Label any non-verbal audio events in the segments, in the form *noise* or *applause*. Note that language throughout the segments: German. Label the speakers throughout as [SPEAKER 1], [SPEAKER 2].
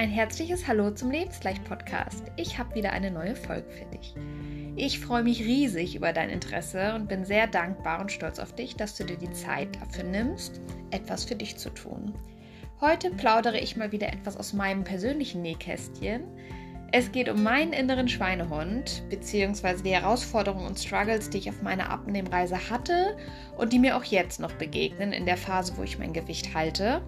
[SPEAKER 1] Ein herzliches Hallo zum Lebensgleich-Podcast. Ich habe wieder eine neue Folge für dich. Ich freue mich riesig über dein Interesse und bin sehr dankbar und stolz auf dich, dass du dir die Zeit dafür nimmst, etwas für dich zu tun. Heute plaudere ich mal wieder etwas aus meinem persönlichen Nähkästchen. Es geht um meinen inneren Schweinehund, beziehungsweise die Herausforderungen und Struggles, die ich auf meiner Abnehmreise hatte und die mir auch jetzt noch begegnen in der Phase, wo ich mein Gewicht halte.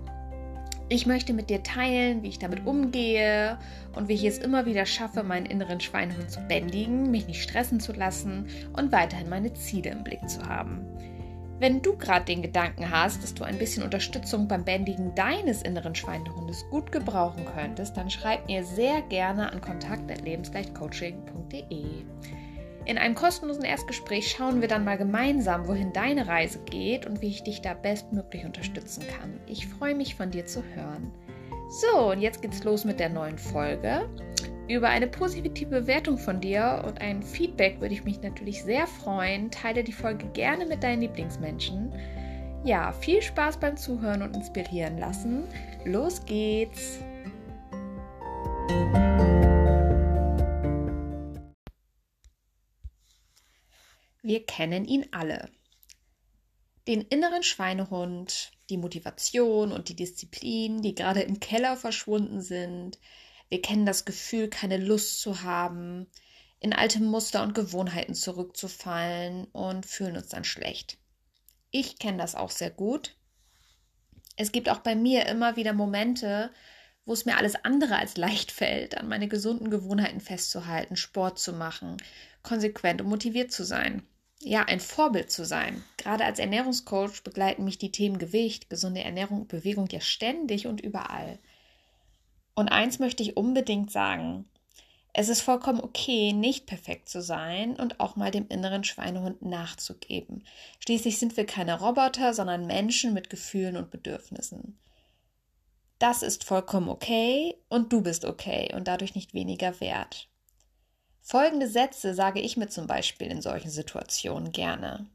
[SPEAKER 1] Ich möchte mit dir teilen, wie ich damit umgehe und wie ich es immer wieder schaffe, meinen inneren Schweinehund zu bändigen, mich nicht stressen zu lassen und weiterhin meine Ziele im Blick zu haben. Wenn du gerade den Gedanken hast, dass du ein bisschen Unterstützung beim Bändigen deines inneren Schweinehundes gut gebrauchen könntest, dann schreib mir sehr gerne an kontakt.lebensgleichcoaching.de. In einem kostenlosen Erstgespräch schauen wir dann mal gemeinsam, wohin deine Reise geht und wie ich dich da bestmöglich unterstützen kann. Ich freue mich von dir zu hören. So, und jetzt geht's los mit der neuen Folge. Über eine positive Bewertung von dir und ein Feedback würde ich mich natürlich sehr freuen. Teile die Folge gerne mit deinen Lieblingsmenschen. Ja, viel Spaß beim Zuhören und inspirieren lassen. Los geht's! Wir kennen ihn alle. Den inneren Schweinehund, die Motivation und die Disziplin, die gerade im Keller verschwunden sind. Wir kennen das Gefühl, keine Lust zu haben, in alte Muster und Gewohnheiten zurückzufallen und fühlen uns dann schlecht. Ich kenne das auch sehr gut. Es gibt auch bei mir immer wieder Momente, wo es mir alles andere als leicht fällt, an meine gesunden Gewohnheiten festzuhalten, Sport zu machen, konsequent und motiviert zu sein. Ja, ein Vorbild zu sein. Gerade als Ernährungscoach begleiten mich die Themen Gewicht, gesunde Ernährung und Bewegung ja ständig und überall. Und eins möchte ich unbedingt sagen. Es ist vollkommen okay, nicht perfekt zu sein und auch mal dem inneren Schweinehund nachzugeben. Schließlich sind wir keine Roboter, sondern Menschen mit Gefühlen und Bedürfnissen. Das ist vollkommen okay und du bist okay und dadurch nicht weniger wert. Folgende Sätze sage ich mir zum Beispiel in solchen Situationen gerne.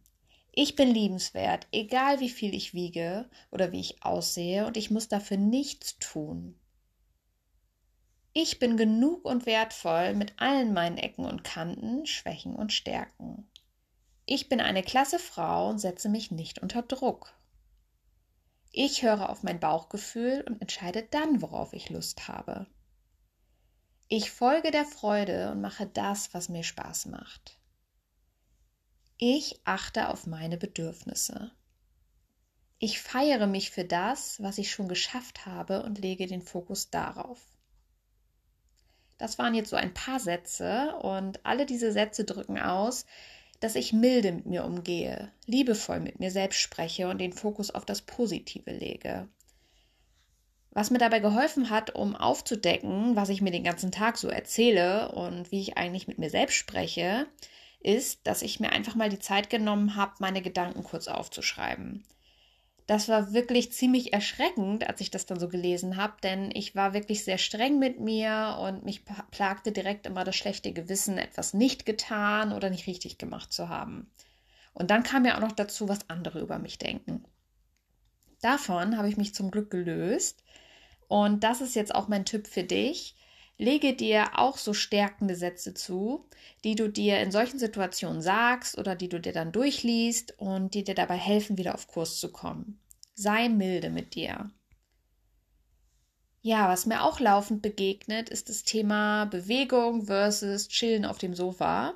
[SPEAKER 1] Ich bin liebenswert, egal wie viel ich wiege oder wie ich aussehe, und ich muss dafür nichts tun. Ich bin genug und wertvoll mit allen meinen Ecken und Kanten, Schwächen und Stärken. Ich bin eine klasse Frau und setze mich nicht unter Druck. Ich höre auf mein Bauchgefühl und entscheide dann, worauf ich Lust habe. Ich folge der Freude und mache das, was mir Spaß macht. Ich achte auf meine Bedürfnisse. Ich feiere mich für das, was ich schon geschafft habe und lege den Fokus darauf. Das waren jetzt so ein paar Sätze und alle diese Sätze drücken aus, dass ich milde mit mir umgehe, liebevoll mit mir selbst spreche und den Fokus auf das Positive lege. Was mir dabei geholfen hat, um aufzudecken, was ich mir den ganzen Tag so erzähle und wie ich eigentlich mit mir selbst spreche, ist, dass ich mir einfach mal die Zeit genommen habe, meine Gedanken kurz aufzuschreiben. Das war wirklich ziemlich erschreckend, als ich das dann so gelesen habe, denn ich war wirklich sehr streng mit mir und mich plagte direkt immer das schlechte Gewissen, etwas nicht getan oder nicht richtig gemacht zu haben. Und dann kam ja auch noch dazu, was andere über mich denken. Davon habe ich mich zum Glück gelöst und das ist jetzt auch mein Tipp für dich. Lege dir auch so stärkende Sätze zu, die du dir in solchen Situationen sagst oder die du dir dann durchliest und die dir dabei helfen, wieder auf Kurs zu kommen. Sei milde mit dir. Ja, was mir auch laufend begegnet, ist das Thema Bewegung versus Chillen auf dem Sofa.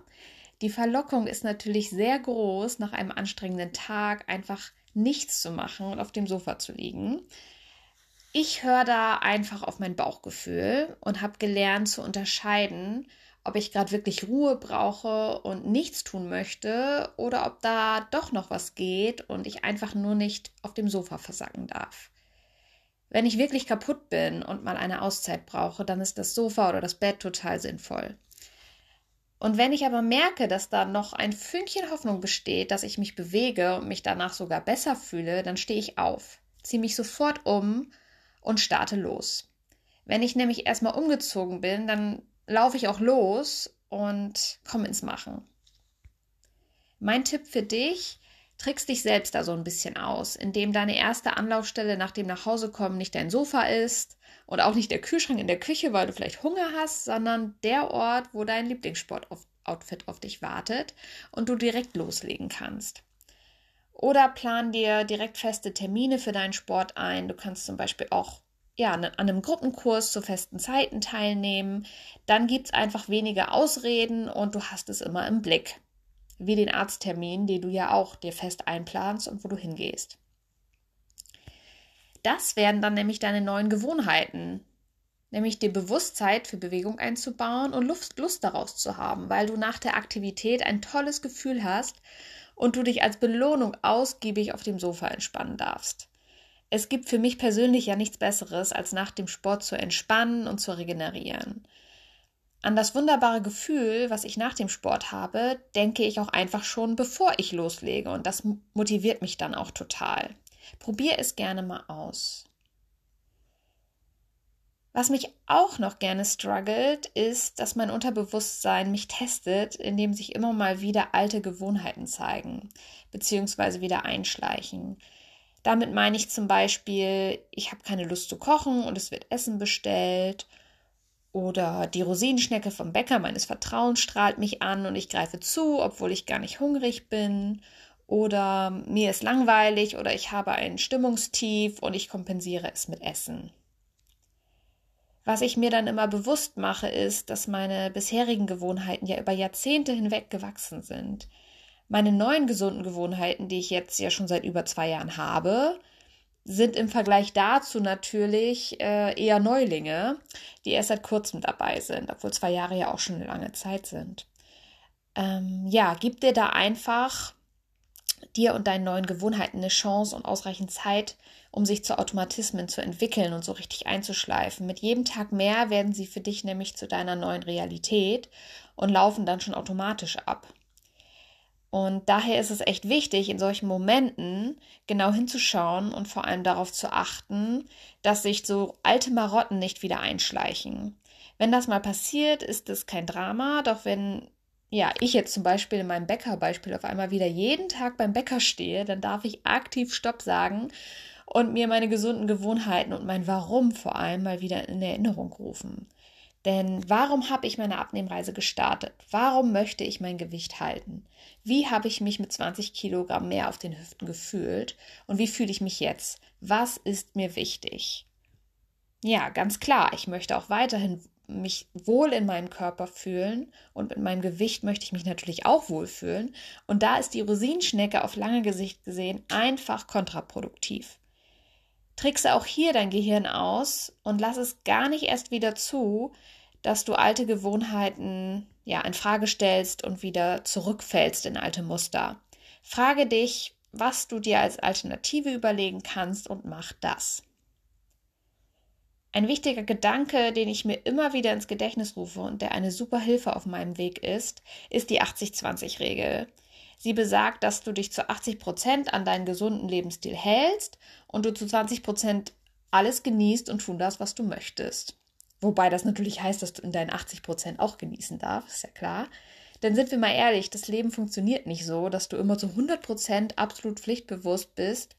[SPEAKER 1] Die Verlockung ist natürlich sehr groß, nach einem anstrengenden Tag einfach nichts zu machen und auf dem Sofa zu liegen. Ich höre da einfach auf mein Bauchgefühl und habe gelernt zu unterscheiden, ob ich gerade wirklich Ruhe brauche und nichts tun möchte oder ob da doch noch was geht und ich einfach nur nicht auf dem Sofa versacken darf. Wenn ich wirklich kaputt bin und mal eine Auszeit brauche, dann ist das Sofa oder das Bett total sinnvoll. Und wenn ich aber merke, dass da noch ein Fünkchen Hoffnung besteht, dass ich mich bewege und mich danach sogar besser fühle, dann stehe ich auf, ziehe mich sofort um und starte los. Wenn ich nämlich erstmal umgezogen bin, dann laufe ich auch los und komme ins Machen. Mein Tipp für dich, trickst dich selbst da so ein bisschen aus, indem deine erste Anlaufstelle nach dem Nachhausekommen nicht dein Sofa ist und auch nicht der Kühlschrank in der Küche, weil du vielleicht Hunger hast, sondern der Ort, wo dein Lieblingssportoutfit auf dich wartet und du direkt loslegen kannst. Oder plan dir direkt feste Termine für deinen Sport ein. Du kannst zum Beispiel auch ja, an einem Gruppenkurs zu festen Zeiten teilnehmen. Dann gibt es einfach weniger Ausreden und du hast es immer im Blick wie den Arzttermin, den du ja auch dir fest einplanst und wo du hingehst. Das werden dann nämlich deine neuen Gewohnheiten, nämlich dir Bewusstsein für Bewegung einzubauen und Lust, Lust daraus zu haben, weil du nach der Aktivität ein tolles Gefühl hast und du dich als Belohnung ausgiebig auf dem Sofa entspannen darfst. Es gibt für mich persönlich ja nichts Besseres, als nach dem Sport zu entspannen und zu regenerieren. An das wunderbare Gefühl, was ich nach dem Sport habe, denke ich auch einfach schon, bevor ich loslege. Und das motiviert mich dann auch total. Probier es gerne mal aus. Was mich auch noch gerne struggelt, ist, dass mein Unterbewusstsein mich testet, indem sich immer mal wieder alte Gewohnheiten zeigen, beziehungsweise wieder einschleichen. Damit meine ich zum Beispiel, ich habe keine Lust zu kochen und es wird Essen bestellt oder die Rosinenschnecke vom Bäcker meines Vertrauens strahlt mich an und ich greife zu, obwohl ich gar nicht hungrig bin. Oder mir ist langweilig oder ich habe ein Stimmungstief und ich kompensiere es mit Essen. Was ich mir dann immer bewusst mache, ist, dass meine bisherigen Gewohnheiten ja über Jahrzehnte hinweg gewachsen sind. Meine neuen gesunden Gewohnheiten, die ich jetzt ja schon seit über zwei Jahren habe, sind im Vergleich dazu natürlich äh, eher Neulinge, die erst seit kurzem dabei sind, obwohl zwei Jahre ja auch schon eine lange Zeit sind. Ähm, ja, gib dir da einfach dir und deinen neuen Gewohnheiten eine Chance und ausreichend Zeit, um sich zu Automatismen zu entwickeln und so richtig einzuschleifen. Mit jedem Tag mehr werden sie für dich nämlich zu deiner neuen Realität und laufen dann schon automatisch ab. Und daher ist es echt wichtig, in solchen Momenten genau hinzuschauen und vor allem darauf zu achten, dass sich so alte Marotten nicht wieder einschleichen. Wenn das mal passiert, ist es kein Drama, doch wenn ja, ich jetzt zum Beispiel in meinem Bäckerbeispiel auf einmal wieder jeden Tag beim Bäcker stehe, dann darf ich aktiv Stopp sagen und mir meine gesunden Gewohnheiten und mein Warum vor allem mal wieder in Erinnerung rufen. Denn warum habe ich meine Abnehmreise gestartet? Warum möchte ich mein Gewicht halten? Wie habe ich mich mit 20 Kilogramm mehr auf den Hüften gefühlt? Und wie fühle ich mich jetzt? Was ist mir wichtig? Ja, ganz klar, ich möchte auch weiterhin mich wohl in meinem Körper fühlen und mit meinem Gewicht möchte ich mich natürlich auch wohlfühlen. Und da ist die Rosinenschnecke auf lange Gesicht gesehen einfach kontraproduktiv. Trickse auch hier dein Gehirn aus und lass es gar nicht erst wieder zu, dass du alte Gewohnheiten ja in Frage stellst und wieder zurückfällst in alte Muster. Frage dich, was du dir als Alternative überlegen kannst und mach das. Ein wichtiger Gedanke, den ich mir immer wieder ins Gedächtnis rufe und der eine super Hilfe auf meinem Weg ist, ist die 80-20-Regel. Sie besagt, dass du dich zu 80 Prozent an deinen gesunden Lebensstil hältst und du zu 20 Prozent alles genießt und tun darfst, was du möchtest. Wobei das natürlich heißt, dass du in deinen 80 Prozent auch genießen darfst, ist ja klar. Denn sind wir mal ehrlich, das Leben funktioniert nicht so, dass du immer zu 100 Prozent absolut pflichtbewusst bist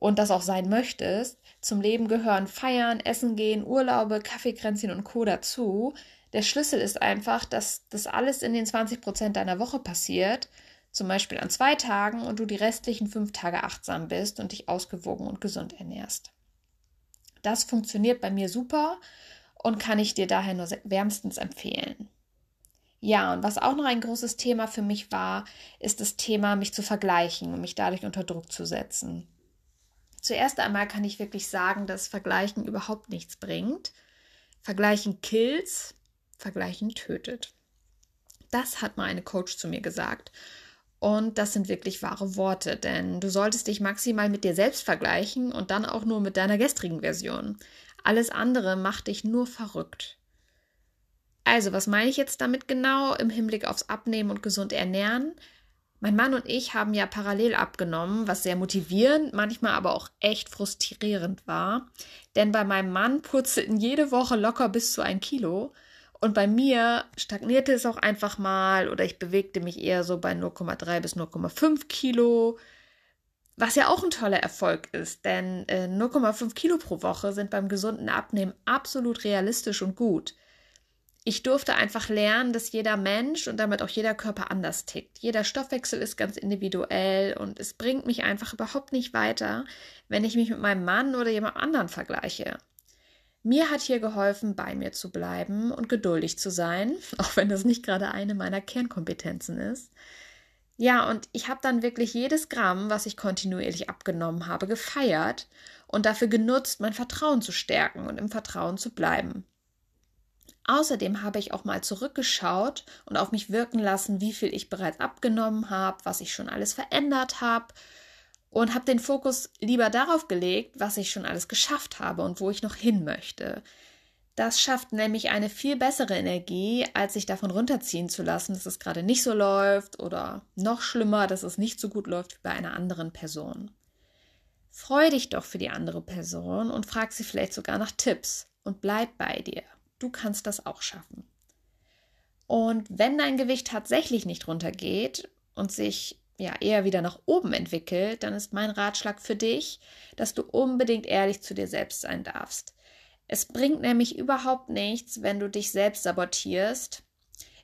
[SPEAKER 1] und das auch sein möchtest. Zum Leben gehören Feiern, Essen gehen, Urlaube, Kaffeekränzchen und Co. dazu. Der Schlüssel ist einfach, dass das alles in den 20 Prozent deiner Woche passiert zum Beispiel an zwei Tagen und du die restlichen fünf Tage achtsam bist und dich ausgewogen und gesund ernährst. Das funktioniert bei mir super und kann ich dir daher nur wärmstens empfehlen. Ja, und was auch noch ein großes Thema für mich war, ist das Thema, mich zu vergleichen und mich dadurch unter Druck zu setzen. Zuerst einmal kann ich wirklich sagen, dass Vergleichen überhaupt nichts bringt. Vergleichen kills, Vergleichen tötet. Das hat mal eine Coach zu mir gesagt. Und das sind wirklich wahre Worte, denn du solltest dich maximal mit dir selbst vergleichen und dann auch nur mit deiner gestrigen Version. Alles andere macht dich nur verrückt. Also, was meine ich jetzt damit genau im Hinblick aufs Abnehmen und gesund ernähren? Mein Mann und ich haben ja parallel abgenommen, was sehr motivierend, manchmal aber auch echt frustrierend war. Denn bei meinem Mann purzelten jede Woche locker bis zu ein Kilo Und bei mir stagnierte es auch einfach mal oder ich bewegte mich eher so bei 0,3 bis 0,5 Kilo, was ja auch ein toller Erfolg ist, denn äh, 0,5 Kilo pro Woche sind beim gesunden Abnehmen absolut realistisch und gut. Ich durfte einfach lernen, dass jeder Mensch und damit auch jeder Körper anders tickt. Jeder Stoffwechsel ist ganz individuell und es bringt mich einfach überhaupt nicht weiter, wenn ich mich mit meinem Mann oder jemand anderen vergleiche. Mir hat hier geholfen, bei mir zu bleiben und geduldig zu sein, *laughs* auch wenn das nicht gerade eine meiner Kernkompetenzen ist. Ja, und ich habe dann wirklich jedes Gramm, was ich kontinuierlich abgenommen habe, gefeiert und dafür genutzt, mein Vertrauen zu stärken und im Vertrauen zu bleiben. Außerdem habe ich auch mal zurückgeschaut und auf mich wirken lassen, wie viel ich bereits abgenommen habe, was ich schon alles verändert habe und habe den Fokus lieber darauf gelegt, was ich schon alles geschafft habe und wo ich noch hin möchte. Das schafft nämlich eine viel bessere Energie, als sich davon runterziehen zu lassen, dass es gerade nicht so läuft oder noch schlimmer, dass es nicht so gut läuft wie bei einer anderen Person. Freu dich doch für die andere Person und frag sie vielleicht sogar nach Tipps und bleib bei dir. Du kannst das auch schaffen. Und wenn dein Gewicht tatsächlich nicht runtergeht und sich ja eher wieder nach oben entwickelt, dann ist mein Ratschlag für dich, dass du unbedingt ehrlich zu dir selbst sein darfst. Es bringt nämlich überhaupt nichts, wenn du dich selbst sabotierst,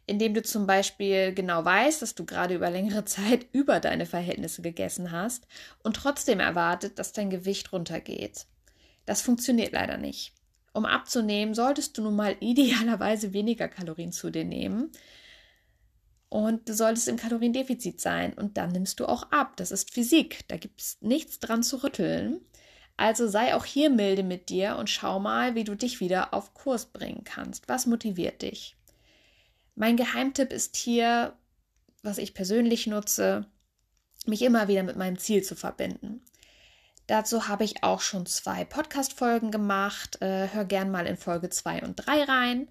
[SPEAKER 1] indem du zum Beispiel genau weißt, dass du gerade über längere *laughs* Zeit über deine Verhältnisse gegessen hast und trotzdem erwartet, dass dein Gewicht runtergeht. Das funktioniert leider nicht. Um abzunehmen, solltest du nun mal *laughs* idealerweise weniger Kalorien zu dir nehmen. Und du solltest im Kaloriendefizit sein. Und dann nimmst du auch ab. Das ist Physik. Da gibt es nichts dran zu rütteln. Also sei auch hier milde mit dir und schau mal, wie du dich wieder auf Kurs bringen kannst. Was motiviert dich? Mein Geheimtipp ist hier, was ich persönlich nutze, mich immer wieder mit meinem Ziel zu verbinden. Dazu habe ich auch schon zwei Podcast-Folgen gemacht. Äh, hör gern mal in Folge 2 und 3 rein.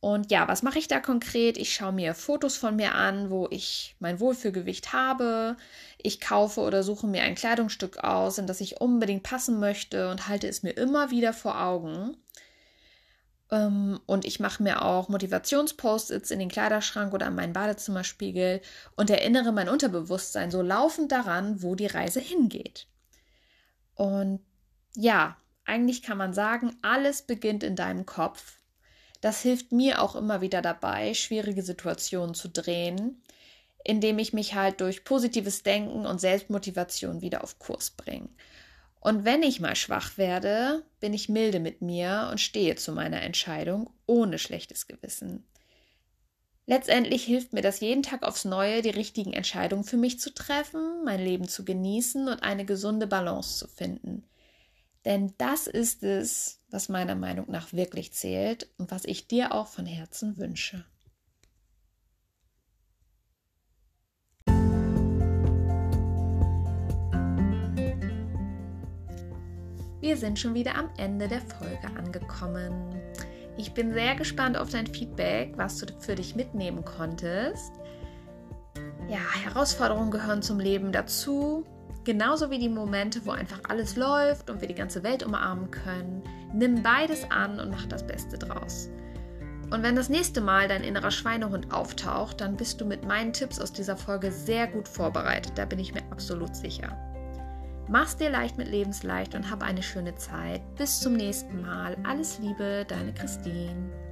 [SPEAKER 1] Und ja, was mache ich da konkret? Ich schaue mir Fotos von mir an, wo ich mein Wohlfühlgewicht habe. Ich kaufe oder suche mir ein Kleidungsstück aus, in das ich unbedingt passen möchte und halte es mir immer wieder vor Augen. Ähm, und ich mache mir auch Motivationspost-its in den Kleiderschrank oder an meinen Badezimmerspiegel und erinnere mein Unterbewusstsein so laufend daran, wo die Reise hingeht. Und ja, eigentlich kann man sagen, alles beginnt in deinem Kopf das hilft mir auch immer wieder dabei, schwierige Situationen zu drehen, indem ich mich halt durch positives Denken und Selbstmotivation wieder auf Kurs bringe. Und wenn ich mal schwach werde, bin ich milde mit mir und stehe zu meiner Entscheidung ohne schlechtes Gewissen. Letztendlich hilft mir das jeden Tag aufs Neue, die richtigen Entscheidungen für mich zu treffen, mein Leben zu genießen und eine gesunde Balance zu finden. Denn das ist es, was meiner Meinung nach wirklich zählt und was ich dir auch von Herzen wünsche. Wir sind schon wieder am Ende der Folge angekommen. Ich bin sehr gespannt auf dein Feedback, was du für dich mitnehmen konntest. Ja, Herausforderungen gehören zum Leben dazu. Genauso wie die Momente, wo einfach alles läuft und wir die ganze Welt umarmen können. Nimm beides an und mach das Beste draus. Und wenn das nächste Mal dein innerer Schweinehund auftaucht, dann bist du mit meinen Tipps aus dieser Folge sehr gut vorbereitet. Da bin ich mir absolut sicher. Mach's dir leicht mit Lebensleicht und hab eine schöne Zeit. Bis zum nächsten Mal. Alles Liebe, deine Christine.